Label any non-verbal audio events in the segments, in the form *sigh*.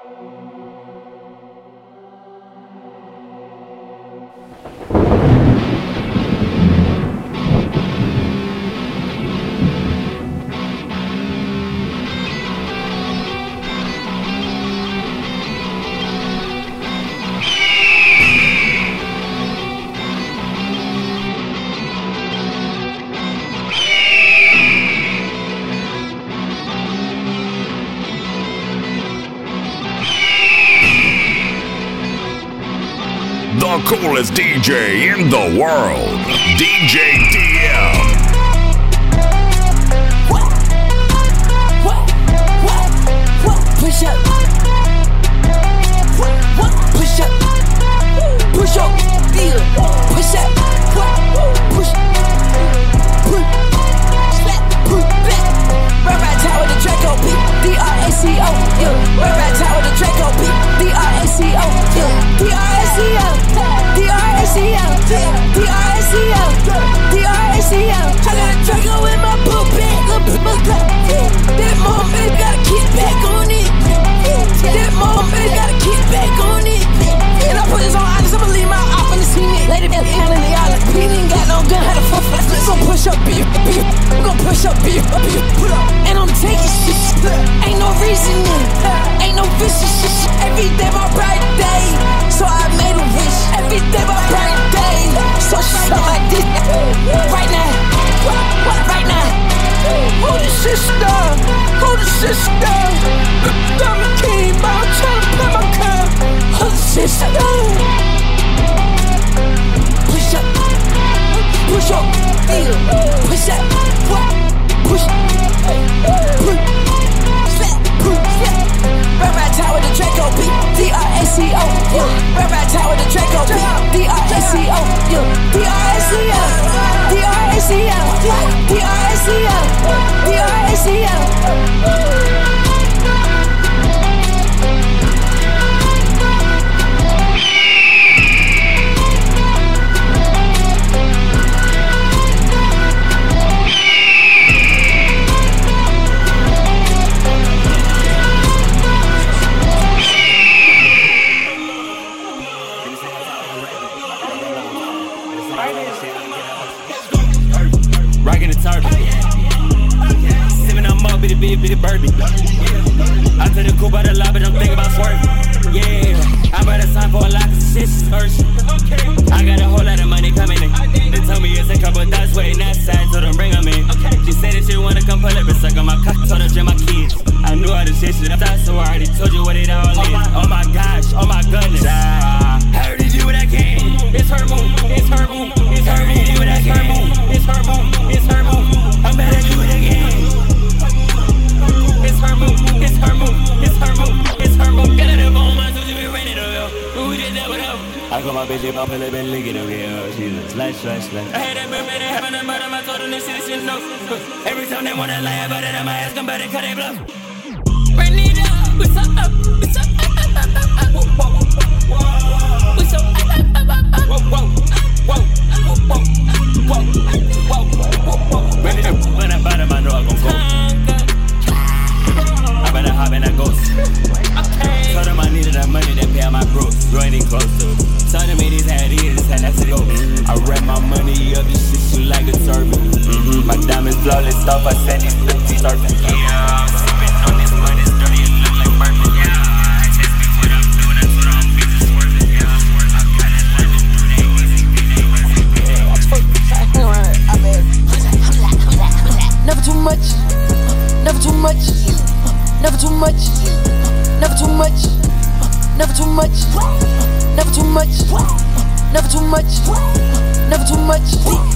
The coolest DJ in the world, DJ DM. Push up. Push up. Push up. Feel. Push up. Push. Up. Push. Slap. Push back. Right right tower the Draco B. D R A C O. Yeah. Right right tower the Draco B. D R A C O. Yeah. D R A C O. D R A C O. D R A C O. D R A C O. I got a Draco in my bag. Look, look, look. That mom baby gotta keep back on it. That gotta keep back on it. And I put this on honest, I'ma leave my in the. Lady in the like ain't got no gun. Had a fuck push up beef, push up beef, beef. Put up. And I'm taking told you what it all is. Oh my gosh, oh my goodness. I already do what I can. It's her move, it's her move, it's her move, do what I can. It's her move, it's her move. I'm better do it again. It's her move, it's her move, it's her move, it's her move. Get it up on my so she be ready to go. Who did that with her? I got my bitch up, I'm feeling been licking over here. She's a slash, slash, slash. I had that bitch, they having a murder, I told them this shit, shit, no. Every time they wanna lie about it, I'ma ask them, but they cut it bluff. Flawless stuff, I said these fifty surfing. Too much, never too much.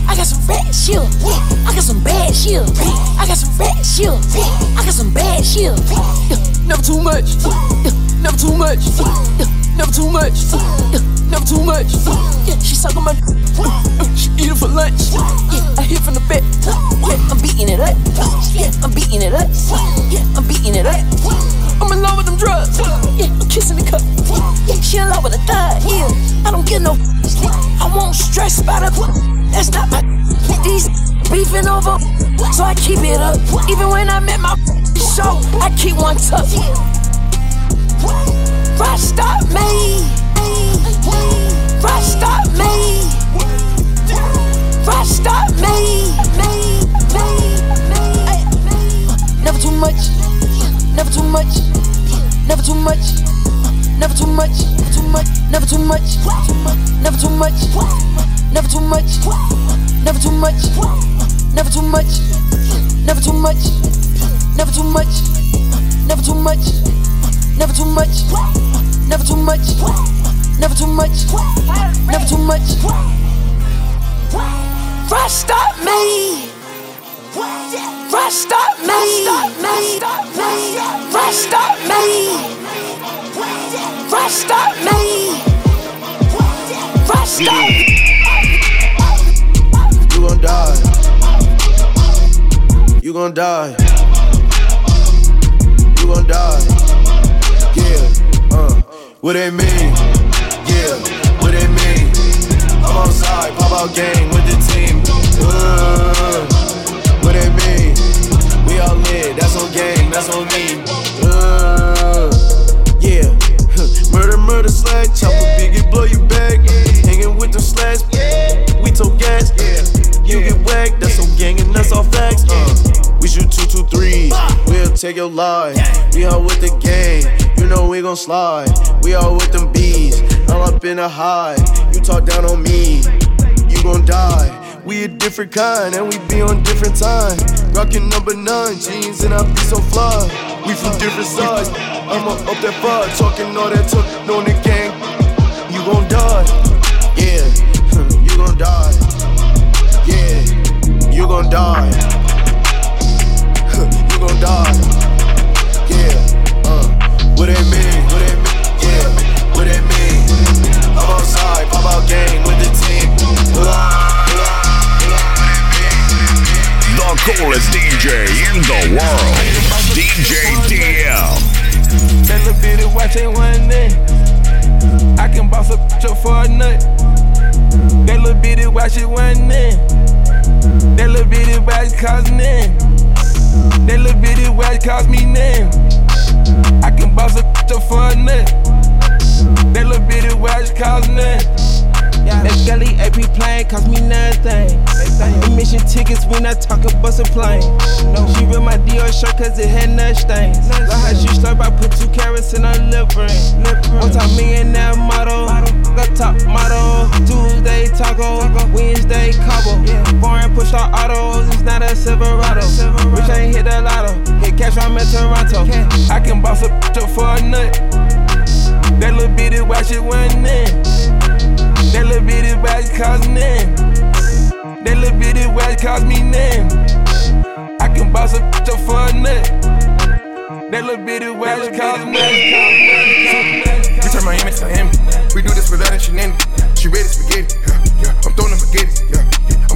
I got some bad shit. I got some bad shit. I got some bad shit. I got some bad shit. Never too much, never too much, never too much, never too much. She suck on my, she eat it for lunch. I hit from the. Yeah, I'm beating it up. I'm beating it up. I'm beating it up. I'm in love with them drugs. Yeah, I'm kissing the cup. Yeah, she in love with a thug. Yeah, I don't get no. I won't stress about it. That's not my. These beefing over, so I keep it up. Even when I'm at my show, I keep one tough. Rockstar me. Rockstar me. Rockstar me. Me, me, me, me. Never too much never too much, never too much, never too much, Never too much never too much, never too much, never too much, never too much, never too much, never too much, never too much, never too much, never too much, never too much, never too much, never too much, never too much. Rest up me. Rest up me. Rest up me. Rest up me. Rest up. You gon' die. You gon' die. You gon' die. Yeah. Uh. What it mean? Yeah. What it mean? I'm outside, pop out game with the team. Uh. All. That's on game. That's on me. Uh. Yeah. *laughs* murder, murder, slag. a biggie, blow your back. Hanging with the slash. We told gas. You get whacked. That's on gang and that's all facts. Uh. We shoot two, two, three. We'll take your life. We all with the gang. You know we gon' slide. We all with them bees. All up in a high. You talk down on me. You gon' die. We a different kind and we be on different time. Rockin' number nine jeans and I be so fly. We from different sides. I'ma up that bar, talking all that talk on the gang. *laughs* You gon' die. Yeah, you gon' die. Yeah, you gon' die. you gon' die. Yeah, uh, what it mean? What it mean? Yeah, what it mean? I'm outside, pop out game with the team. The coolest DJ in the world, DJ DM. That little bitty watch ain't one thing. I can boss a bitch up for a nut. That little bitty watch it one thing. That little bitty watch cost name. That little bitty watch cost me name. I can boss a bitch up for a nut. That little bitty watch cost name. That gully AP plane cost me nothing. Admission tickets when I talk about a plane. No, she read my Dior shirt cause it had nut stains. Like how she slurp, I put two carrots in her lip ring. Multi millionaire model, got top model. Tuesday taco, Wednesday cobble. Foreign push our autos, it's not a Silverado. Rich ain't hit the lotto, hit cash from in Toronto. I can boss a bitch up for a nut. That little bitty watch it one in. That little bitty watch cost name. That little bitty watch cost me name. I can boss a bitch up for a nut. That little bitty watch cost me. We turn Miami to Miami. We do this without a shenanigans. She ready spaghetti. Yeah, yeah. I'm throwing spaghetti. Yeah,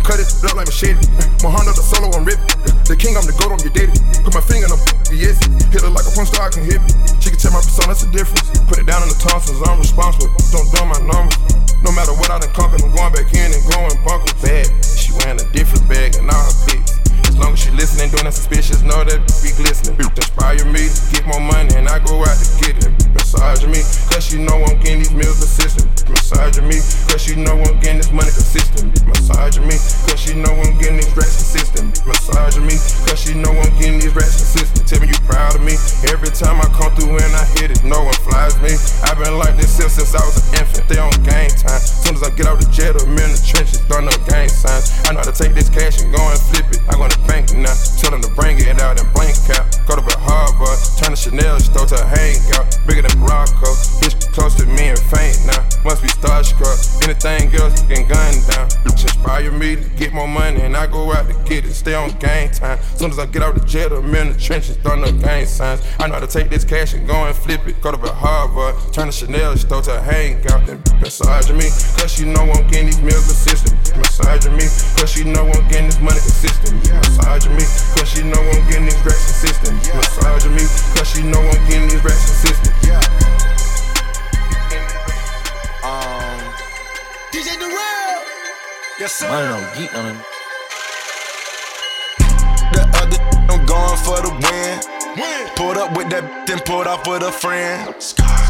yeah. It up like machete. My hand the solo, I'm ripping. The king, I'm the goat on your daddy. Put my finger in the yes. Hit her like a porn star, I can hit me. She can tell my persona, that's the difference. Put it down in the tonsils, I'm responsible. Don't dumb my numbers. No matter what I done conquered, I'm going back in and going bunker bad. She wearing a different bag and all her pics. As long as she listening, doing that suspicious, know that be glistening. Inspire me get more money and I go out to get it. Massage me, cause you know Soon as I get out the jail, I'm in the trenches, throwing up gang signs. I know how to take this cash and go and flip it. Go to the Harvard, turn the Chanel store to a hangout. Then massage me, cause you know I'm getting these meals consistent. Massage me, cause you know I'm getting this money consistent. Massage me, cause you know I'm getting these racks consistent. Massage me, cause you know I'm getting these racks consistent. Um, DJ Durrell. yes, sir. I don't know, geek on him. For the win. Pulled up with that, then pulled off with a friend.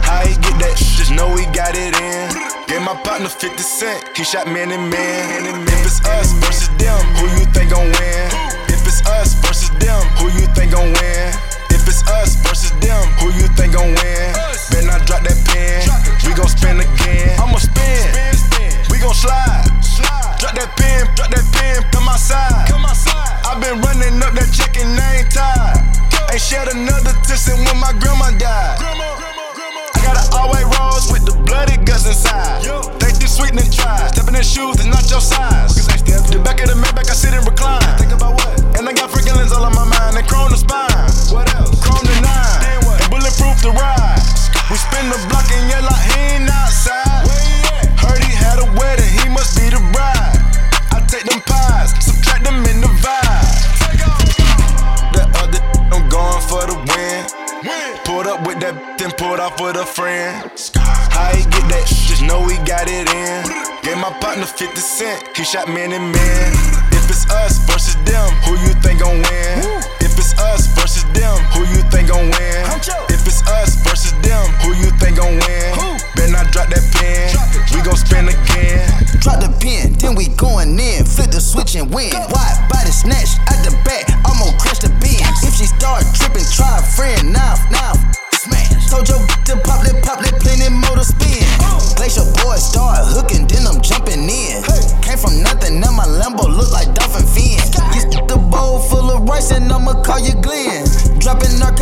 How he get that? Just know he got it in. Gave my partner 50 cent. He shot man and man. If it's us versus them, who you think gon' win? If it's us versus them, who you think gon' win? If it's us versus them, who you think gon'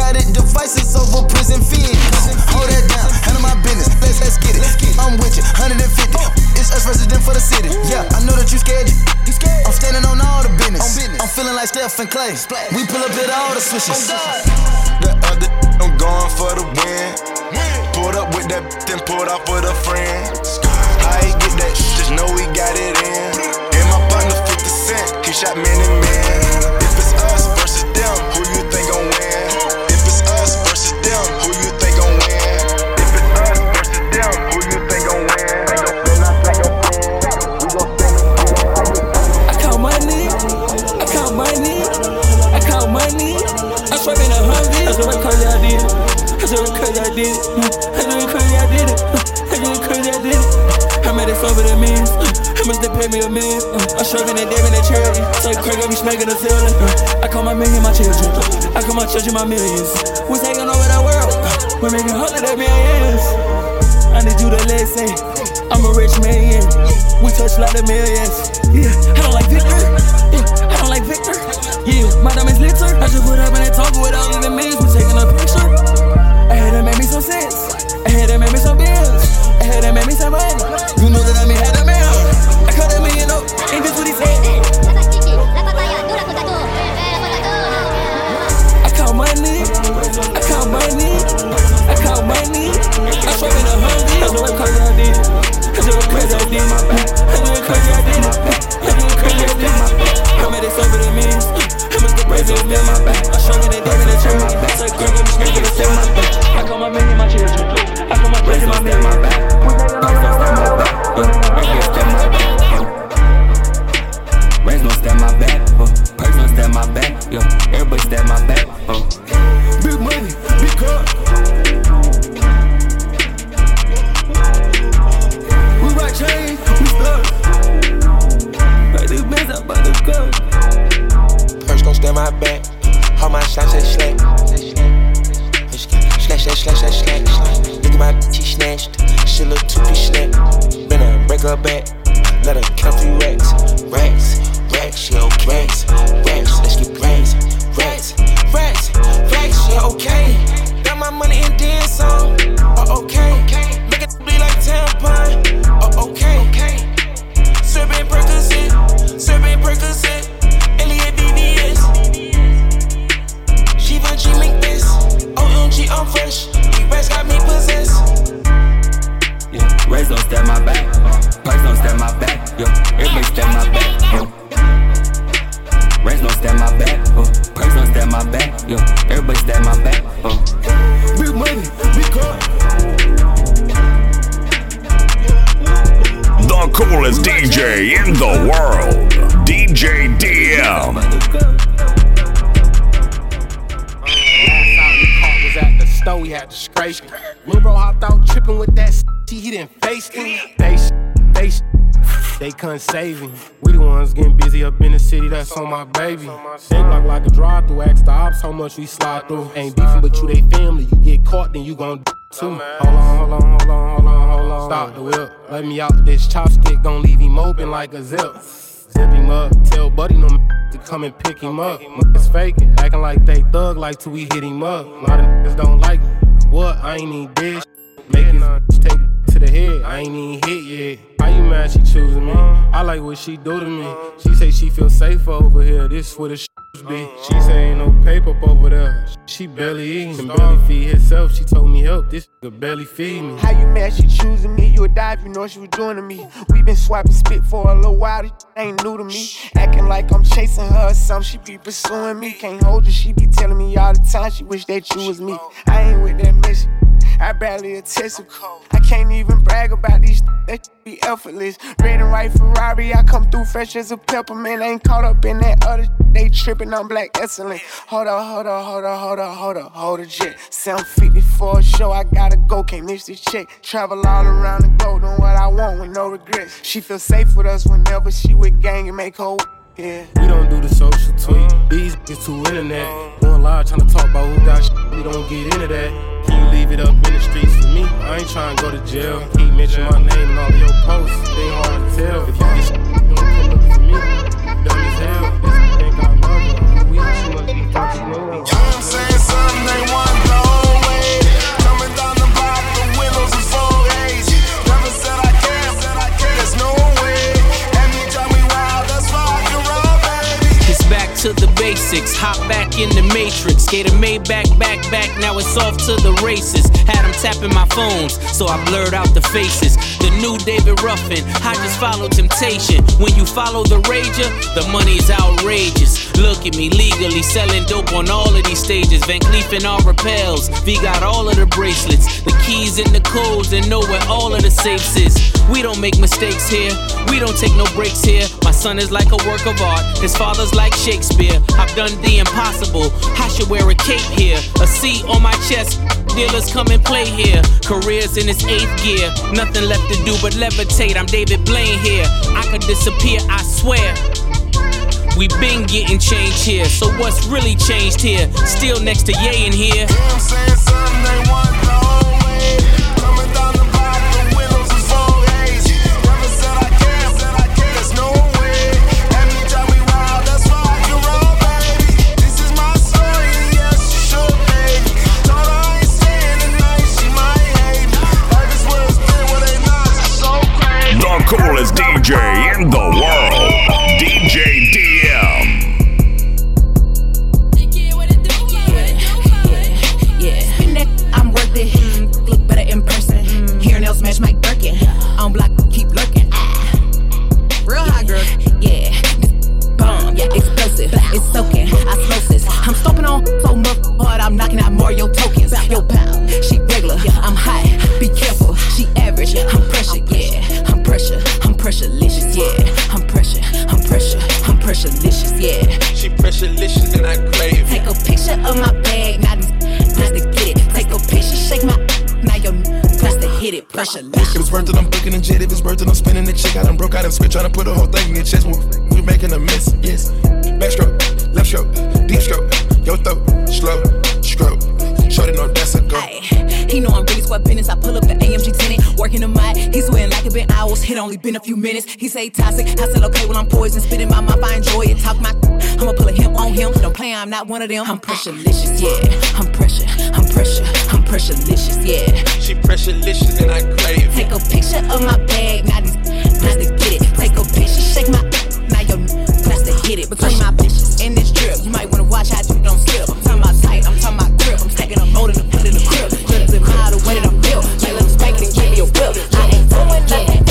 narcotic devices over prison fins. Hold that down, handle my business. Let's let's get it. I'm with you, 150. It's us resident for the city. Yeah, I know that you scared. You scared? I'm standing on all the business. I'm feeling like Steph and Clay. We pull up at all the switches. The other I'm going for the win. Pulled up with that then pulled off with a friend. How he get that? Just know we got it in. And my partner 50 cent, he shot men and men. What crazy I did. That's what crazy I did it. That's what crazy I did it. I made it over the means. How much they pay me a million? I'm swerving and dabbing at charity. So crazy got me smacking the ceiling. I call my million my children. I call my children my millions. We taking over the world. We're making hundred of millions. I need you to listen. I'm a rich man. We touch like the millions. Yeah, I don't like Victor. Yeah, I don't like Victor. Yeah, my diamonds litter. I just put up in that talk with all of. I had to make me some money. You know that I mean had a man. I cut a million up. Ain't this what he said? I count money. I count money. I count money. I swear in a Humvee. That's what crazy I did. Crazy I. That's what crazy I did. That's what crazy I did. I made it over the means. Much the praise is in my back? I'm it, it, it's in my back. Say, girl, I'm screaming, it's my back. I call my million my children. I call my praise my million my back. Raise no stand my back, stand my back, yeah. Everybody stand my back, back. Raise don't stand my back, uh. Purse don't stand my back, yeah. Everybody stand my back, uh. Big money, big car. The coolest DJ in the world, DJ DM. Last out we caught was at the store, we had to scrape. Lil bro hopped out tripping with that he, he didn't face me. Face, face. They couldn't save him. We the ones getting busy up in the city, that's on my baby. They block like a drive through, ask the ops how much we slide through. Ain't beefing, but you they family. You get caught, then you gon' too. Hold on, hold on, hold on, hold on, hold on. Stop the whip. Let me out this chopstick, gon' leave him open like a zip. Zip him up, tell Buddy no to come and pick him up. It's faking, acting like they thug like till we hit him up. A lot of niggas don't like me. What? I ain't need this. Make his take to the head. I ain't even hit yet. How you mad she choosing me? I like what she do to me. She say she feel safe over here. This where the sh- be. She say ain't no paper up over there. She barely eating, can barely feed herself. She told me help. This nigga barely feed me. How you mad she choosing me? You die if you know she was doing to me. We been swiping spit for a little while. This ain't new to me. Acting like I'm chasing her or something. She be pursuing me. Can't hold her. She be telling me all the time she wish that you was me. I ain't with that mess. I barely attest her. I can't even brag about these that be effortless. Red and white Ferrari, I come through fresh as a peppermint. Ain't caught up in that other. They tripping on black excellent. Hold up, hold up, hold up, hold up, hold up, hold a jet. 750 for a show, I gotta go, can't miss this check. Travel all around the globe, doing what I want with no regrets. She feel safe with us whenever she with gang and make her. Yeah. We don't do the social tweet. Uh-huh. These niggas too internet. Going live trying to talk about who got shit. We don't get into that. Can you leave it up in the streets for me? I ain't trying to go to jail. Keep mentioning my name in all your posts. Ain't hard to tell. If you get shit, you don't come looking for me. Dumb as hell. This think I love her. We too much be fucking know. I'm saying basics. Hop back in the matrix. Gator made back, back, back. Now it's off to the races. Had them tapping my phones, so I blurred out the faces. The new David Ruffin. I just follow temptation. When you follow the rager, the money's outrageous. Look at me legally selling dope on all of these stages. Van Cleef and Arpels. V got all of the bracelets, the keys and the codes, and know where all of the safes is. We don't make mistakes here. We don't take no breaks here. My son is like a work of art. His father's like Shakespeare. I've done the impossible. I should wear a cape here. A C on my chest. Dealers come and play here. Careers in its eighth gear. Nothing left to do but levitate. I'm David Blaine here. I could disappear, I swear. We been getting changed here. So what's really changed here? Still next to Ye in here. Of my bag, now these press to get it. Take a picture, shake my now your press to hit it. Pressure If it's worth it, I'm booking a jet. If it's worth it, I'm spinning the chick. I done broke out and spit, trying to put the whole thing in your chest. We, making a mess, yes. Backstroke, left stroke, deep stroke, yo throat, slow, stroke. Shorty know that's a go. He know I'm really squad business. I pull up the AMG tenant, working the mic. Hours. It only been a few minutes. He say toxic. I said okay when I'm poison, spitting my mouth. I enjoy it. Talk my. *laughs* I'ma pull a him on him. Don't play. I'm not one of them. I'm pressure-licious, yeah. I'm pressure. I'm pressure. I'm pressure-licious, yeah. She pressure-licious and I crave it. Take a picture of my bag. Now these *laughs* press to get it. Take a picture, shake my. *laughs* Now your press to hit it between my bitches in this drip. You might wanna watch how you don't slip. I'm talking about tight. I'm talking about grip. I'm stacking up more than a put in the crib. Just admire the way that I'm built. Like let 'em spank it and give me a whip. I ain't doing nothing.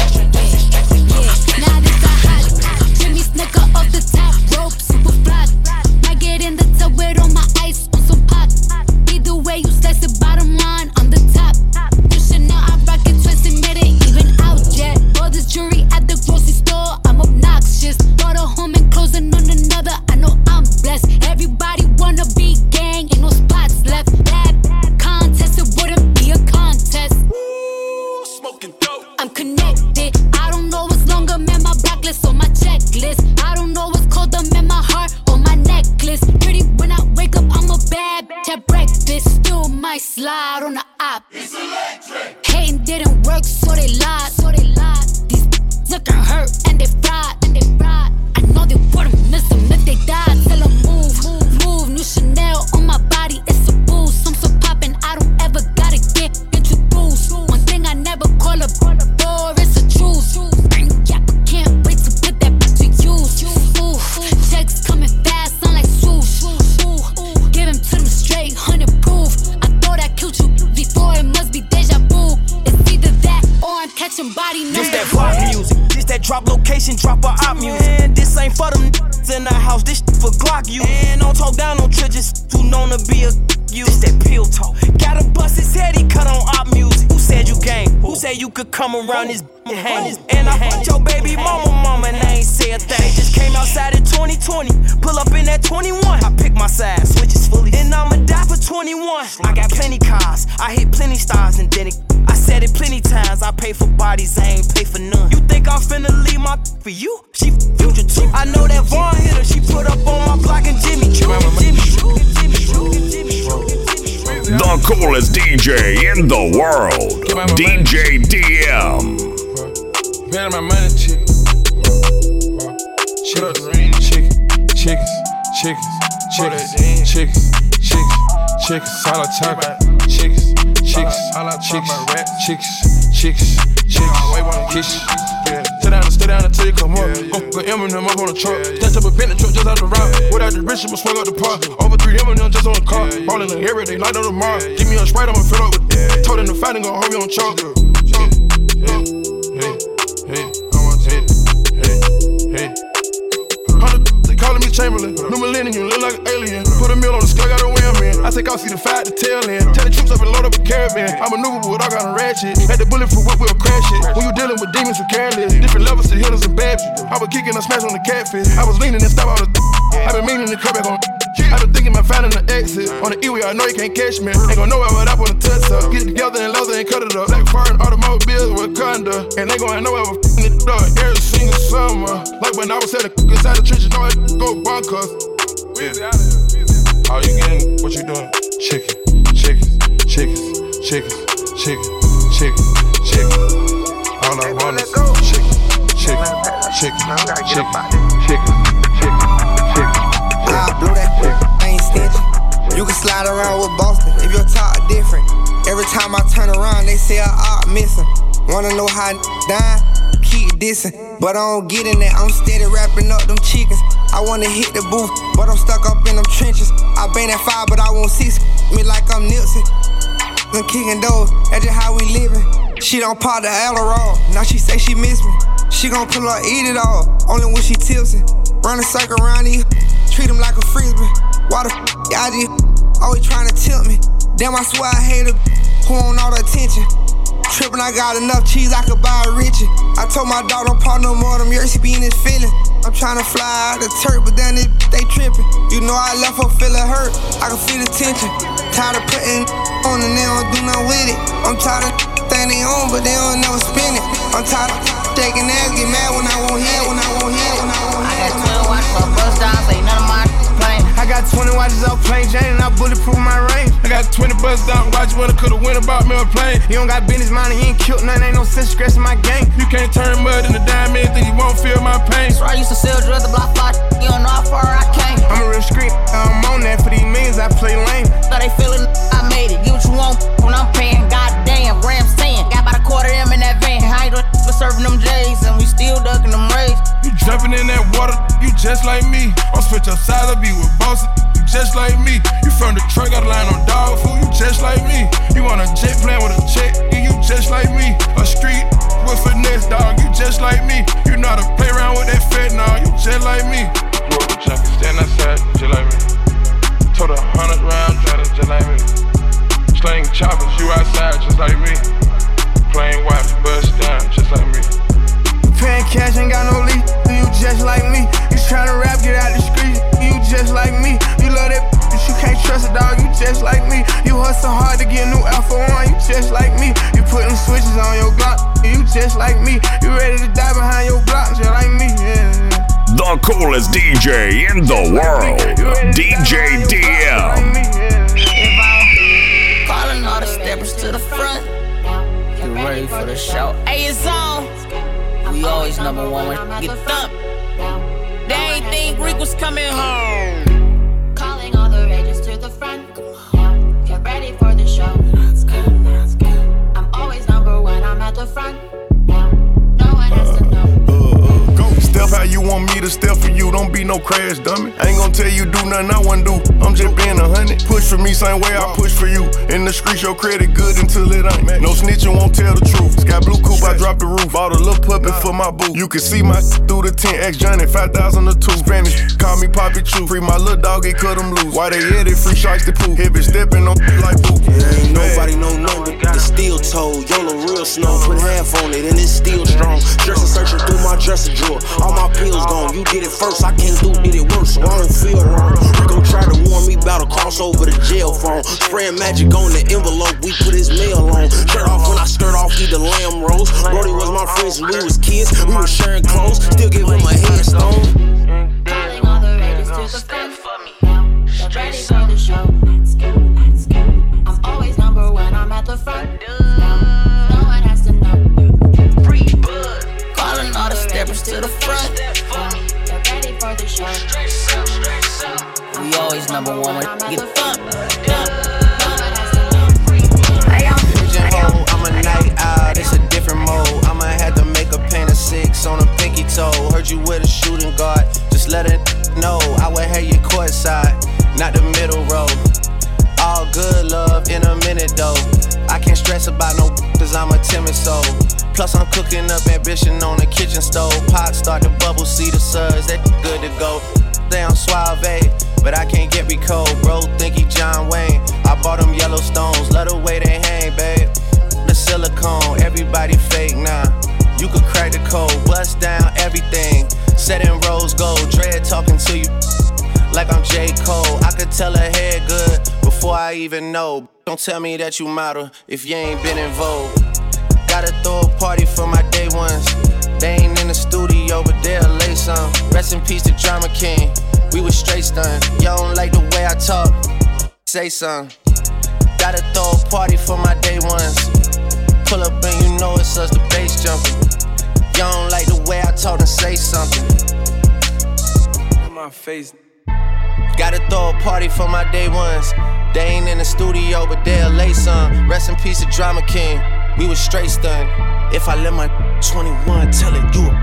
Come around this and hang? And I fucked your baby mama, mama, and I ain't say a thing. Just came outside in 2020. Pull up in that 21. I pick my side, switches fully. And I'ma die for 21. I got plenty cars. I hit plenty stars and then it. I said it plenty times. I pay for bodies, I ain't pay for none. You think I'm finna leave my for you? She future too. I know that Vaughn hit her. She put up on my block and Jimmy. Jimmy Choo. Jimmy Choo. Jimmy Choo. The coolest DJ in the world, DJ DM. Better my money, chicken. Chicken, chicken, chickens, chickens, chickens, chickens, chickens, chickens, solid chocolate, chickens, chickens, chickens, chickens, chickens, chickens, kiss. Sit down and stay down until you come up. Go put Eminem up on the truck. Touch up a Bentley truck just out the route. Without the rich, I'ma swing up the park. Over three Eminem just on the car. Ballin' in here, they light on the mark. Give me a sprite, I'ma fill up with. Told him to fight and gon' hold me on chalk. Chamberlain. New millennium, you look like an alien. Put a meal on the skull, got a wham in. I take off, see the fight, the tail end. Tell the troops up and load up a caravan. I'm maneuverable, I got a ratchet. Had the bullet for whip, we'll crash it. When you dealing with demons, you careless. Different levels to hitters and bad. I was kicking, I smash on the catfish. I was leaning and stop all the. I been meaning to come back on. I been thinking about finding an exit. On the E-way, I know you can't catch me. Ain't gon' know where I wanna touch up. Get it together and leather and cut it up. Black foreign automobiles with Wakanda. And they gon' know where we're f***ing it up every single summer. Like when I was at the inside the trenches, know I go bonkers. All you getting, what you doing? Chicken, chickens, chickens, chickens, chicken, chicken, chicken. All I want is chicken, chicken, chicken, chicken, chicken, chicken, You can slide around with Boston if your talk different. Every time I turn around, they say I art missing. Wanna know how I die? Keep dissing, but I don't get in that. I'm steady wrapping up them chickens. I wanna hit the booth, but I'm stuck up in them trenches. I been at five, but I want six. Me like I'm Nipsey. I'm kicking doors, that's just how we living. She don't pop the Adderall, now she say she miss me. She gon' pull up, eat it all, only when she tipsy. Run a circle around these, treat them like a frisbee. Why the f y'all just always trying to tilt me? Damn, I swear I hate her who want all the attention. Trippin', I got enough cheese, I could buy a Richie. I told my dog don't pop no more, them years he be in his feelings. I'm tryna fly out the turf, but then they, they trippin'. You know I left her feeling hurt, I can feel the tension. Tired of putting on and they don't do nothing with it. I'm tired of thing they own, but they don't never spend it. I'm tired of shaking ass, get mad when I won't hear, when I won't hear, when I won't hear. I got 12 watch for a bus I got 20 watches off plain Jane and I bulletproof my range. I got 20 bucks down watch when I could've went about me a plane. You don't got business mind and you ain't killed nothing, ain't no sense stressing my game. You can't turn mud into diamond, then you won't feel my pain. So I used to sell drugs to block five, you don't know how far I came. I'm a real street, I'm on that for these millions, I play lame. Thought they feeling I made it, get what you want when I'm paying. Goddamn, Ram saying, got about a quarter of them in that van. I ain't for serving them J's and we still ducking them rays. You jumping in that water, you just like me. I'm switch up sides, I be with bosses. You just like me. You from the truck, got a line on dog food. You just like me. You on a jet plane with a check, yeah, you just like me. A street with finesse, dog. You just like me. You know how to play around with that fat, nah. You just like me. Grew up a junkie, stand outside, just like me. Told a hundred round, driving just like me. Sling choppers, you outside, just like me. Plain white, bust down, just like me. Paying cash, ain't got no lease. You just like me. You tryna rap, get out the street. You just like me. You love that, but you can't trust a dog. You just like me. You hustle hard to get a new Alpha One. You just like me. You put them switches on your Glock. You just like me. You ready to die behind your block, just like me. Yeah. The coolest DJ in the world, DJ DM. For the show. Hey, it's on. We always number one when get thumped. They ain't think Rick was coming home. How you want me to step for you, don't be no crash dummy. I ain't gonna tell you do nothing I wanna do. I'm just being a hundred. Push for me, same way I push for you. In the streets, your credit good until it ain't. No snitching won't tell the truth. Sky blue coupe, I dropped the roof. Bought a little puppet for my boo. You can see my through the 10X Johnny, 5,000 or two. Spanish, call me Poppy Chew. Free my little dog, it cut him loose. Why they hit it? Free shots to poo. Heavy stepping on *laughs* like boo. Ain't nobody know but the steel toe. YOLO real snow. Put half on it and it's still strong. Dressing searching through my dresser drawer. All my pills gone. You did it first. I can't do did it worse, so I don't feel wrong. Rico try to warn me about a crossover the jail phone. Spraying magic on the envelope. We put his mail on. Shirt off when I skirt off. Eat the lamb roast. Brody was my friend we was kids. We was sharing clothes. Still give him a headstone. Don't tell me that you model if you ain't been in vogue. Gotta throw a party for my day ones. They ain't in the studio, but they'll lay some. Rest in peace to Drama King. We was straight stunned. Y'all don't like the way I talk. Say something. Gotta throw a party for my day ones. Pull up and you know it's us, the bass jumping. Y'all don't like the way I talk and say something. My face. Gotta throw a party for my day ones. They ain't in the studio, but they'll lay some. Rest in peace to Drama King. We was straight stunned. If I let my 21 tell it, you a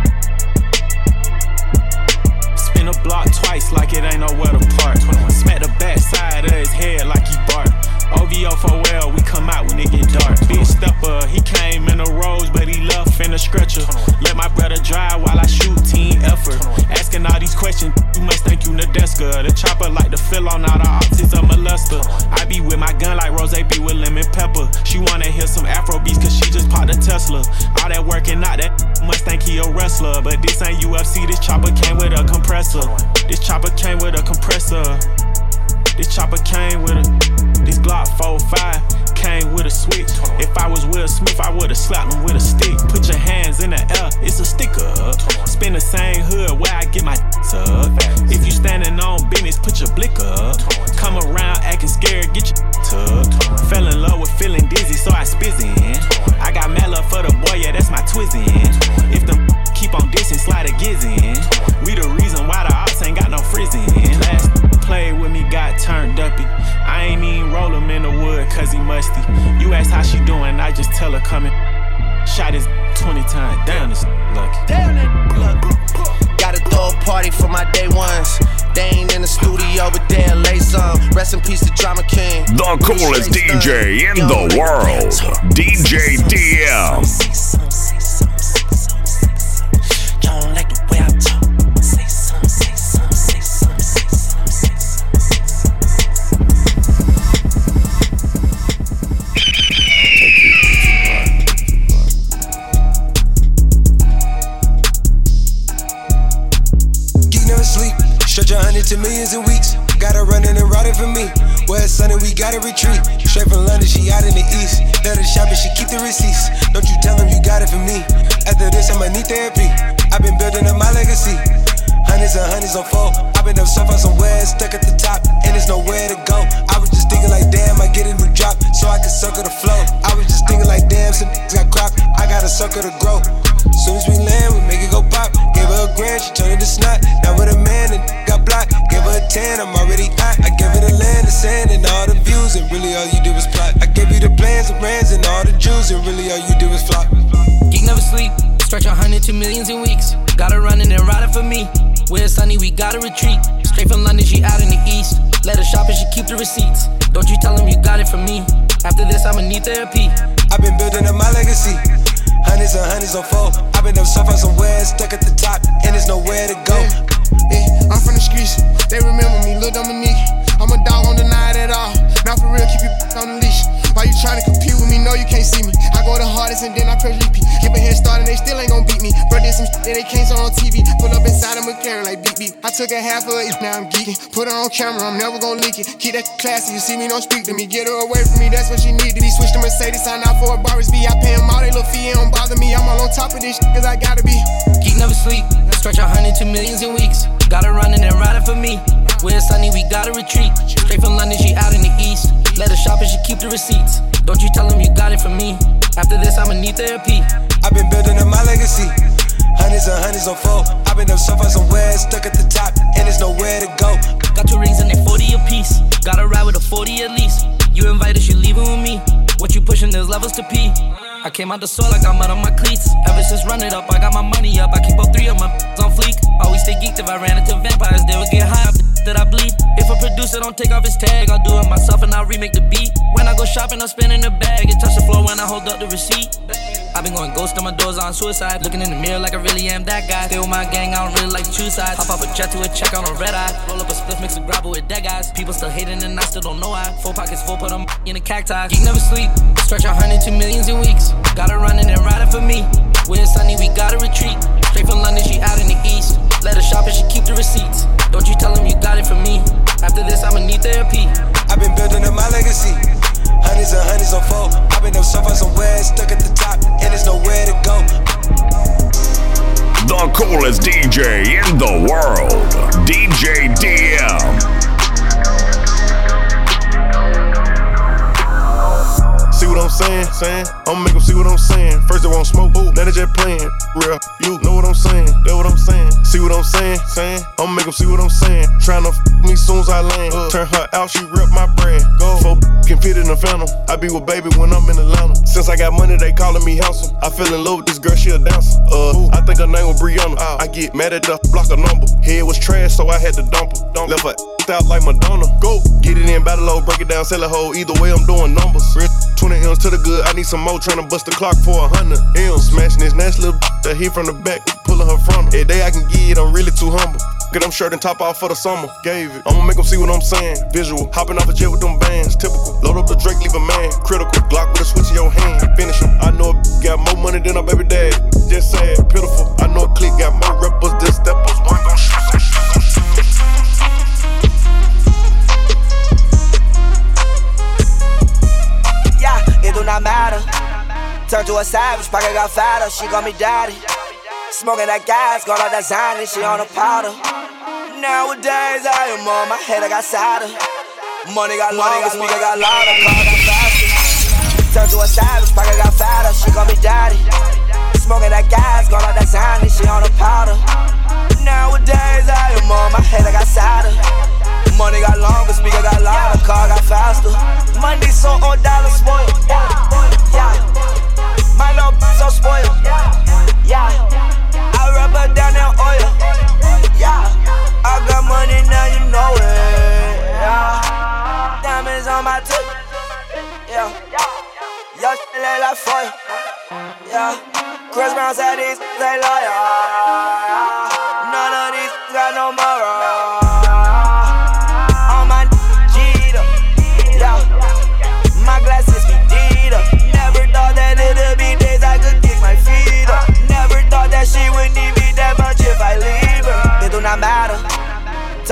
Spin a block twice like it ain't nowhere to park. Smack the back side of his head like he bark. OVO for well, we come out when it get dark. Big stepper, he came in a rose, but he left in a stretcher. Let my brother drive while I shoot team effort. Asking all these questions, you must think you Nadeska. The chopper like to fill on all the optics of molester. I be with my gun like Rose be with lemon pepper. She wanna hear some Afro beats cause she just popped a Tesla. All that working out, that must think he a wrestler. But this ain't UFC, this chopper came with a compressor. This chopper came with a compressor. This chopper came with a. This Glock 45 came with a switch. If I was Will Smith, I would've slapped him with a stick. Put your hands in the air, it's a sticker. Spin the same hood where I get my up. If you standing on business, put your blick up. Come around acting scared, get your tucked. Fell in love with feeling dizzy, so I spizz in. I got mad love for the boy, yeah, that's my twizzin. If them keep on dissing, slide a giz in. We the reason why the ops ain't got no frizzin'. Last played with me, got turned uppy. I ain't even roll him in the wood cause he musty. You ask how she doing, I just tell her coming. Shot his 20 times down this lucky. Down Gotta throw a party for my day ones. They ain't in the studio, but they'll lay some. Rest in peace to Drama King. The coolest DJ in the world, DJ DM. For me. It's sunny, we gotta retreat. Straight from London, she out in the east. Shop and she keep the receipts. Don't you tell them you got it for me. After this, I'ma need therapy. I've been building up my legacy. Hundreds and hundreds on four. I've been up so far somewhere, stuck at the top, and there's nowhere to go. I was just thinking like, damn, I get a new drop, so I can circle the flow. I was just thinking like, damn, some got crop. I got spark of the growth. Soon as we land, we make it go pop. Gave her a grand, she turned it to snot. Now with a man and got blocked. Gave a 10, I'm already hot. I gave her the land, the sand, and all the views. And really all you did was plot. I gave you the plans, and brands, and all the jewels. And really all you did was flop. Geek never sleep. Stretch a hundred to millions in weeks. Gotta run and ride it for me. Where it's sunny, we gotta retreat. Straight from London, she out in the east. Let her shop and she keep the receipts. Don't you tell him you got it from me. After this, I'ma need therapy. I've been building up my legacy. Hundreds and hundreds on four. I've been up so far somewhere, stuck at the top, and there's nowhere to go. Yeah, I'm from the streets, they remember me, Lil Dominique. I'm a dog, don't deny it at all. Now for real, keep you on the leash. Why you trying to compete with me? No, you can't see me. I go the hardest and then I press repeat. Give a head start and they still ain't gon' beat me. Bro, did some shit that they can't show on TV. Pull up inside a McLaren like beep beep. I took a half of it, now I'm geeking. Put her on camera, I'm never gon' leak it. Keep that classy, you see me, don't speak to me. Get her away from me, that's what she need to be. Switch to Mercedes, sign out for a Barris B. I pay them all, they little fee, it don't bother me. I'm all on top of this shit, cause I gotta be. Never sleep. Stretch a hundred to millions in weeks. Gotta run and ride it for me. Where it's sunny, we gotta retreat. Straight from London, she out in the east. Let her shop and she keep the receipts. Don't you tell him you got it from me. After this, I'ma need therapy. I've been building up my legacy. Hundreds and hundreds on four. I've been up so far somewhere, stuck at the top, and there's nowhere to go. Got two rings and they 40 apiece. Gotta ride with a 40 at least. You invited, you leaving with me. What you pushing, there's levels to pee. I came out the soil, I got mud on my cleats. Ever since run it up, I got my money up. I keep all three of my on fleek. Always stay geeked if I ran into vampires, they would get high that I bleed. If a producer don't take off his tag, I'll do it myself and I'll remake the beat. When I go shopping, spin in the bag. It touch the floor when I hold up the receipt. I've been going ghost on my doors on suicide. Looking in the mirror like I really am that guy. Stay with my gang, I don't really like choose sides. Hop off a jet to a check on a red eye. Roll up a split, mix a grapple with dead guys. People still hating and I still don't know why. Four pockets full, put them in a cacti. Geek never sleep. Stretch a hundred to millions in weeks. Gotta run and then ride it for me. When it's sunny, we gotta retreat. Straight from London, she out in the east. Let her shop and she keep the receipts. Don't you tell him you got it from me. After this, I'ma need therapy. I've been building up my legacy. Hundreds and hundreds on four. I've been up so far somewhere, stuck at the top, and there's nowhere to go. The coolest DJ in the world, DJ DM. See what I'm saying? Saying I'ma make them see what I'm saying. First they won't smoke, ooh, now they just playing. Real, you know what I'm saying? That what I'm saying? See what I'm saying? Saying I'ma make them see what I'm saying. Tryna f me soon as I land. Turn her out, she rip my brand. Go for can fit in the phantom. I be with baby when I'm in Atlanta. Since I got money, they calling me handsome. I fell in love with this girl, she a dancer. Uh, I think her name was Brianna. I get mad at the block a number. Head was trash, so I had to dump her. Dump Left her out like Madonna. Go get it in, battle low, break it down, sell a hoe. Either way, I'm doing numbers. 20 M's to the good, I need some more. Tryna bust the clock for a hundred M's. Smashing this nice little that hit from the back, pulling her from her. Every day I can get it, I'm really too humble. Get them shirt and top off for the summer. Gave it. I'ma make them see what I'm saying. Visual. Hopping off a jet with them bands. Typical. Load up the Drake, leave a man. Critical. Glock with a switch in your hand. Finish him. I know a got more money than a baby dad. Just sad. Pitiful. I know a clique got more rappers than steppers. One gon' shoot Turn to a savage, pocket got fatter, she call me daddy. Smoking that gas, got all that Zany, she on a powder. Nowadays, I am on my head, I got sadder. Money got longer, speaker got louder, car got faster. Turn to a savage, pocket got fatter, she call me daddy. Smoking that gas, got all that Zany, she on a powder. Nowadays, I am on my head, I got sadder. Money got longer, speaker got louder, car got faster. Money so on dollar spoiled. Yeah, my love so spoiled. Yeah, I rub her down in oil. Yeah, I got money now, you know it. Yeah, diamonds on my tip. Yeah, y'all shit like like foil. Yeah, Chris Brown said these they loyal. None of these got no moral.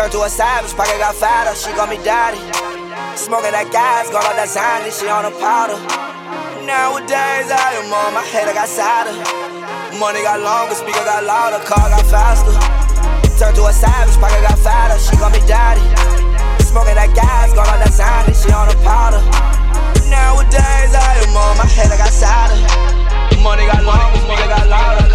Turn to a savage, pocket got fatter. She call me daddy. Smoking that gas, got all that Zany, she on a powder. Nowadays I am on my head, I got sadder. Money got longer, speaker got louder, car got faster. Turn to a savage, pocket got fatter. She call me daddy. Smoking that gas, got all that Zany, she on a powder. Nowadays I am on my head, I got sadder. Money got longer, speaker got made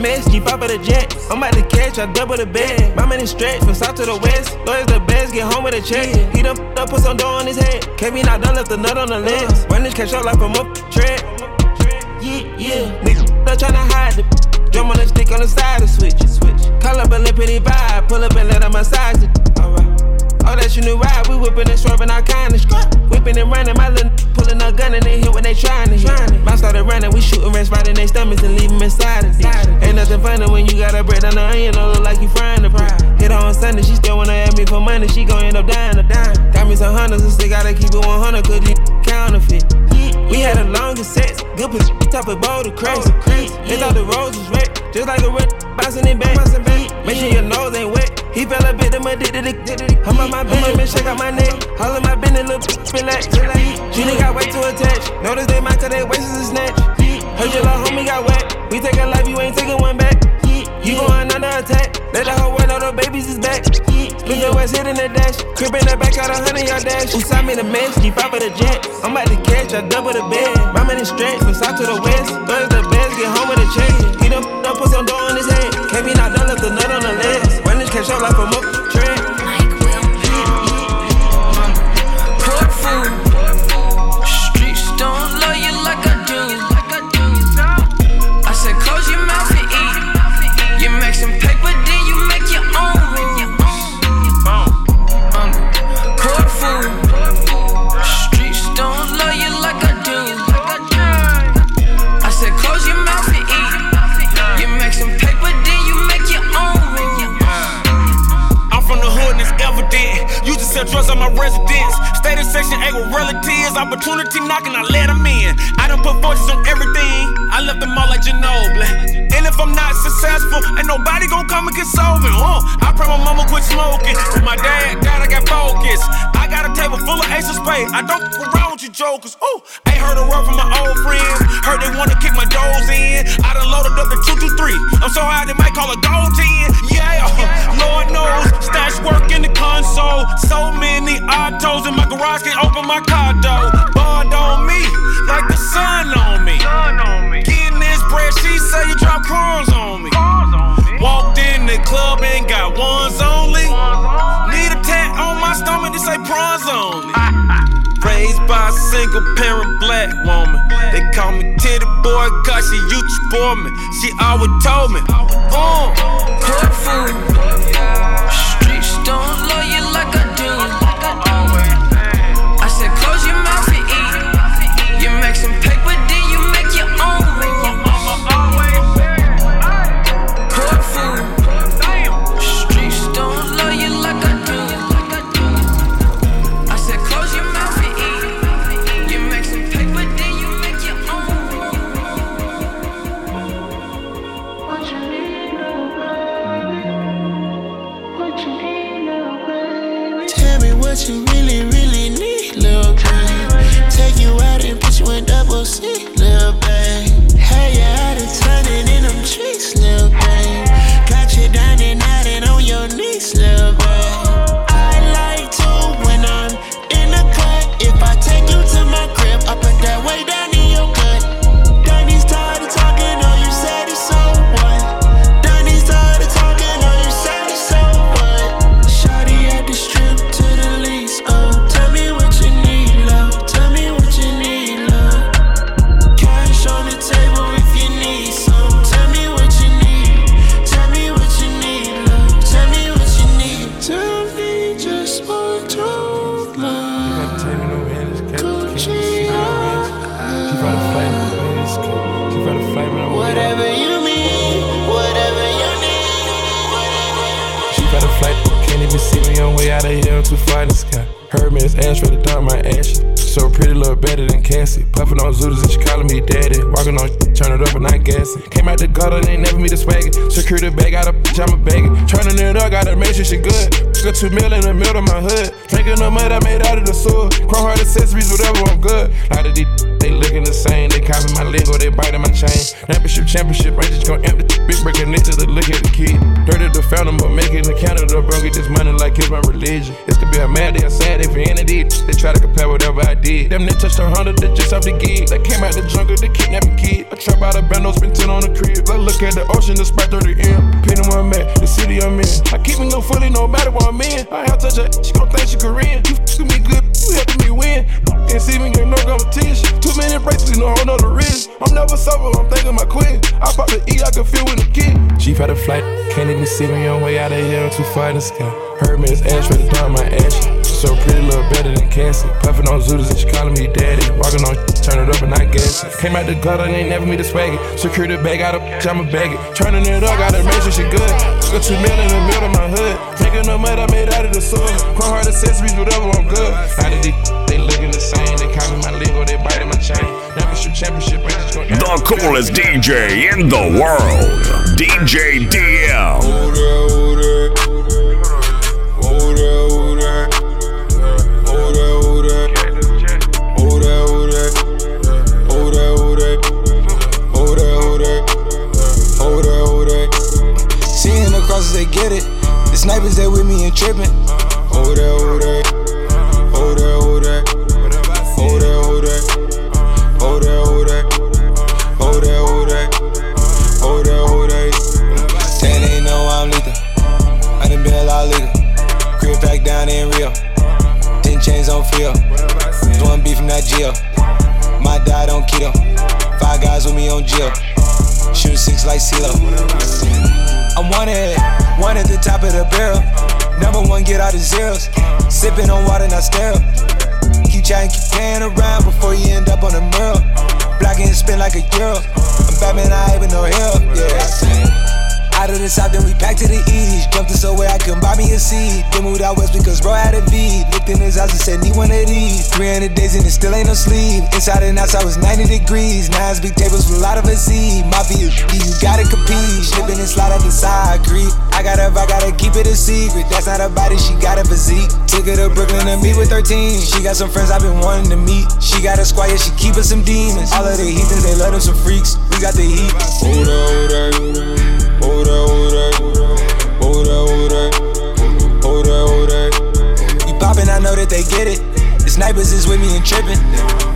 mess, G5 of the jet. I'm about to catch, I double the bed. My man is stretched from south to the west. Lawyers the best, get home with a check. He done f- up, put some dough on his head. Not done, left the nut on the lens. Uh-huh. Run this catch up like from up tread. Yeah, yeah. Nigga, not tryna hide the drum on the stick on the side of switch. Switch. Call up a lippity vibe, pull up and let him massage it. Alright. Oh, that's your new ride. We whipping and swerving all kind of scrap. Whipping and running, my little pulling a gun and they hit when they trying to hit. Mine started running, we shooting rats right in their stomachs and leave them inside it. Ain't nothing funny when you got a bread on the onion, don't look like you frying the bread. Hit her on Sunday, she still wanna ask me for money, she gon' end up dying to dime. Got me some hunters and still gotta keep it 100 cause these counterfeit. We had the longest sex, good pussy, top of boulder cracks. They thought the rose was wet, just like a red bouncing it back. Make sure your nose ain't wet. He fell a bit, them addicted to I'm on my Benjamin, shake out my neck. All of my business, little bitch, relax. She nigga got way too attached. Notice they might cause they waist is a snatch. Heard your little homie got wet. We take a life, you ain't taking one back. You going under attack. Let the whole world know the babies is back. Split the west hitting the dash. Crib in the back, got a hundred yard dash. Usai me the mess, G5 of the jet. I'm about to catch, I double the bed. My man is stretched from south to the west. The best, get home with a check. He done up, put some dough on his head. Not be not done, left the nut on the legs. Run this cash up like a up Section 8 with relatives. Opportunity knocking, I let them in. I done put fortunes on everything. I left them all like Ginobili. And if I'm not successful, ain't nobody gon' come and console me. Uh, I pray my mama quit smoking. My dad, God, I got focus. I got a table full of ace of spades. I don't jokers. Ooh, ain't heard a word from my old friends. Heard they wanna kick my doors in. I done loaded up the 223. I'm so high they might call a gold 10. Yeah, *laughs* Lord knows. Stash work in the console. So many autos in my garage can't open my car door. Bond on me, like the sun on me. Getting this bread, she say you drop crumbs on me. Walked in the club and got ones only. By a single parent black woman. They call me Tity Boi cause she used to spoil me. She always told me, uh, Court food. Streets don't love you like Cassie. Puffin' on Zooters and she calling me daddy. Walking on, turn it up and not gassing. Came out the gutter, they ain't never meet a swagger. Security bag, got a bitch, I'm a bagger. Turning it up, gotta make sure she good. She got two mil in the middle of my hood. Drinking the mud I made out of the sewer. Chrome heart accessories, whatever, I'm good. Lot of these they looking the same. They copy my lingo, they biting my chain. Championship, championship, I just gon' empty. Big breaking into the look at the kid. Dirty the fountain, but making the Canada, bro. Get this money like it's my religion. It's gonna be a mad day, a sad any deed. They try to compare whatever I did. Them they touched a hundred, they just off the gig. They came out the jungle, they kidnapping kid. I trap out of bando, spend 10 on the crib. I look at the ocean, the spot 30 M. Pinning where I'm at, the city I'm in. I keep me no fully, no matter where I'm in. I have touch her, she gon' think she Korean. You f me good, helping me win. Can't see me, get no competition. Too many bracelets, no on the wrist. I'm never sober, I'm thinking my quit. I pop the E, I can feel when the kid. Chief had a flight, can't even see me on way out of here. I'm too far in the sky. Heard me, it's ash, ready down my ash. So pretty, little better than Cassie. Puffin' on Zooters and she calling me daddy. Walking on, turn it up and I guess it. Came out the gutter, ain't never me to swag. Secure the bag, got a I'ma bag it. Turning it up, gotta make sure she good. Got two mil in the middle of my hood. Drinking the mud I made out of the soil. Chrome heart accessories, whatever, I'm good. Now that they, they looking the same. They copy my lingo, they biting my chain. Championship, championship, ain't just The coolest DJ in the world, DJ DL. They get it. The snipers, they with me and tripping. Oh, that, oh, that. Oh, that, oh, that. Oh, that, oh, that. Oh, that, oh, that. Oh, that, oh, that. Oh, that, oh, that. Saying they know I'm lethal. I done been a lot legal. Crib back down in Rio. Ten chains on feel. Doing beef from that jail. My diet on keto. Five guys with me on jail. Shoot six like CeeLo. I'm wanted, one at the top of the barrel. Number one, get out of zeros. Sipping on water, not sterile. Keep trying, keep playing around before you end up on the mural. Black and spin like a girl. I'm Batman, I ain't with no help, yeah. Out of the south, then we back to the east. Jumped to somewhere I couldn't buy me a seat. Then moved out west because bro had a V. Looked in his house and said, need one of these. 300 days and it still ain't no sleep. Inside and outside was 90 degrees. Nines big tables with a lot of a Z. Mafia, you gotta compete. Slipping and slide out the side, creep. I gotta, I gotta keep it a secret. That's not a body, she got a physique. Took her to Brooklyn to meet with 13. She got some friends I've been wanting to meet. She got a squire, she keepin' some demons. All of the heathens, they love them some freaks. We got the heat. Hold up, hold up. Hold up, hold up. Hold up, hold up. Hold up, hold up. You poppin', I know that they get it. The snipers is with me and trippin'.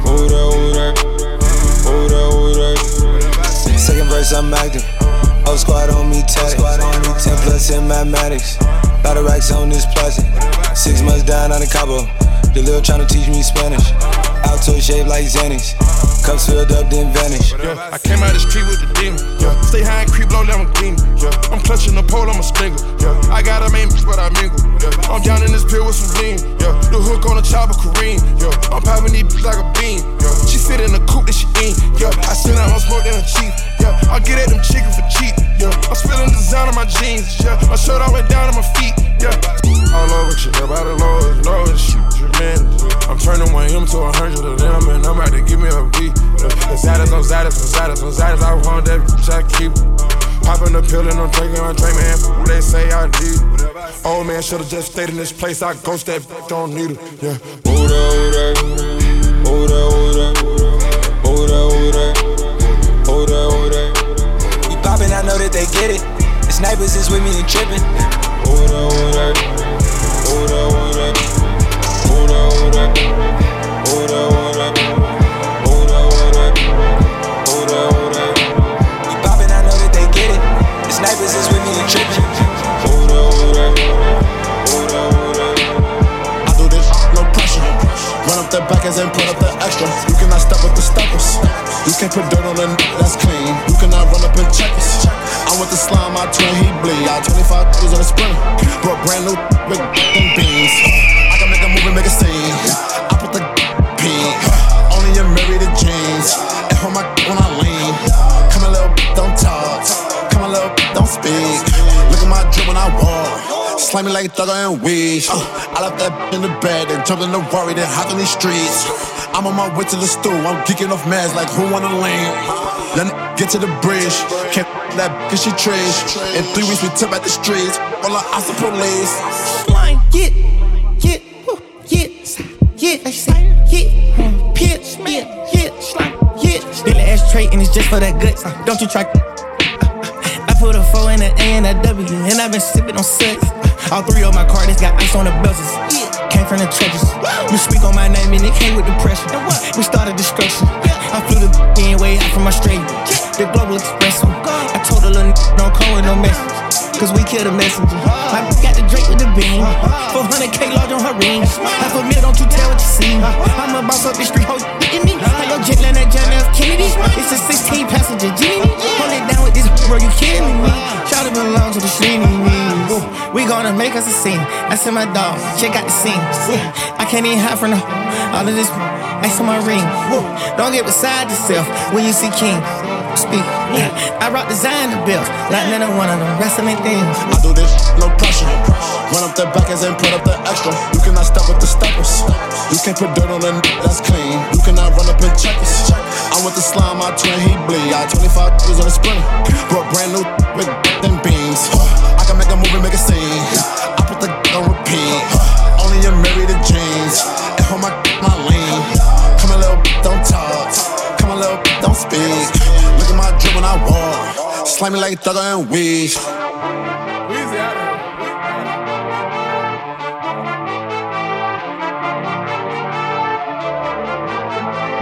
Hold up, hold up. Hold up, hold up. Second verse, I'm active. Whole squad on me, tech. 10 plus in mathematics. Lot of racks on this plastic. Six months down on the Cabo. The lil tryna teach me Spanish. Alto shaped like Xanax. Cups filled up, then vanish. Yeah, I came out the street with the demon. Yeah, stay high and creep low, Lamborghini. Yeah, I'm clutching the pole, I'm a stinger. Yeah, I got a main but I mingle. Yeah, I'm down in this pill with some lean. Yeah, the hook on the chopper, Kareem. Yeah, I'm popping these like a bean. Yeah, sit in the coupe that she in. Yeah, I send out my smoke in her cheek. Yeah, I get at them chicken for cheap. Yeah, I'm spilling design on my jeans. Yeah, my shirt all the way down to my feet. Yeah, all over shit. Everybody low is low is shit. Tremendous. I'm turning one M to a hundred of them, and I'm about to give me a beat. Yeah, the Zadas on Zadas on Zadas on Zadas. I want that bitch, I keep. Popping the pill and I'm drinking my drink, man. What they say I did. Old man should've just stayed in this place. I ghost that don't need her. Yeah. Hold up, hold up. Hold up, hold get it. The snipers is with me and trippin'. Hold up, hold up. Hold up, hold up. Hold up, hold up. We poppin', I know that they get it. The snipers is with me and trippin'. Hold up, hold up. Hold up, hold up. I do this no pressure. Run up the backers and put up the extra. You cannot step with the steppers. You can't put dirt on a n- that's clean. You cannot run up and check us. I'm with the slime, I twin, he bleed. I 25 years on a sprinter. Brought brand new with and beans. I can make a movie, make a scene. I put the pin. Only in Mary the jeans. And hold my when I lean. Come a little, don't talk. Come a little, don't speak. Look at my drip when I walk. Slimy like Thugger and Keed. Uh, I left that in the bed and jumped in the worry, then hopped in these streets. I'm on my way to the stool. I'm geeking off meds like who wanna lean. Then get to the bridge. Can't that cause she trash. In three weeks we took back the streets. All our eyes the police. Flying. yeah, yeah, they say, yeah, pitch, yeah, yeah, yeah. Billy ashtray and it's just for that guts. Don't you try. Put a four in a A and a W, and I've been sipping on sex. All three of my cards got ice on the belts. Came from the trenches. You speak on my name and it came with depression. We started destruction. I flew the in way out from Australia. The global express. I told a little don't call with no message. Cause we killed a messenger. My got the Drake with the beam. 400k large on her ring. Half a mil, don't you tell what you see. I'm a boss up the street, ho, getting me. How your jet land at John F. Kennedy? It's a 16 passenger Genie. Hold it down with this bro, you killing me. Shout it belong to the me. We gonna make us a scene. I send my dog, check out the scene. I can't even hide from the all of this I on my ring. Don't get beside yourself when you see King. Speak. Yeah, I rock designer bills, like none of one of them wrestling things. I do this, no pressure. Run up the back and put up the extra. You cannot step with the steppers. You can't put dirt on a that's clean. You cannot run up and check us. I want the slime, I twin, he bleed. I 25 years on a sprinter. Brought brand new with them beams. I can make a movie, make a scene. I put the on repeat. Only in married to jeans. And hold my my lean. Come a little, don't talk. Come a little, don't speak. When I walk. Slime me like Thugger and Keed.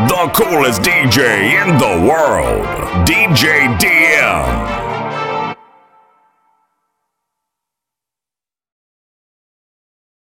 The coolest DJ in the world, DJ DM.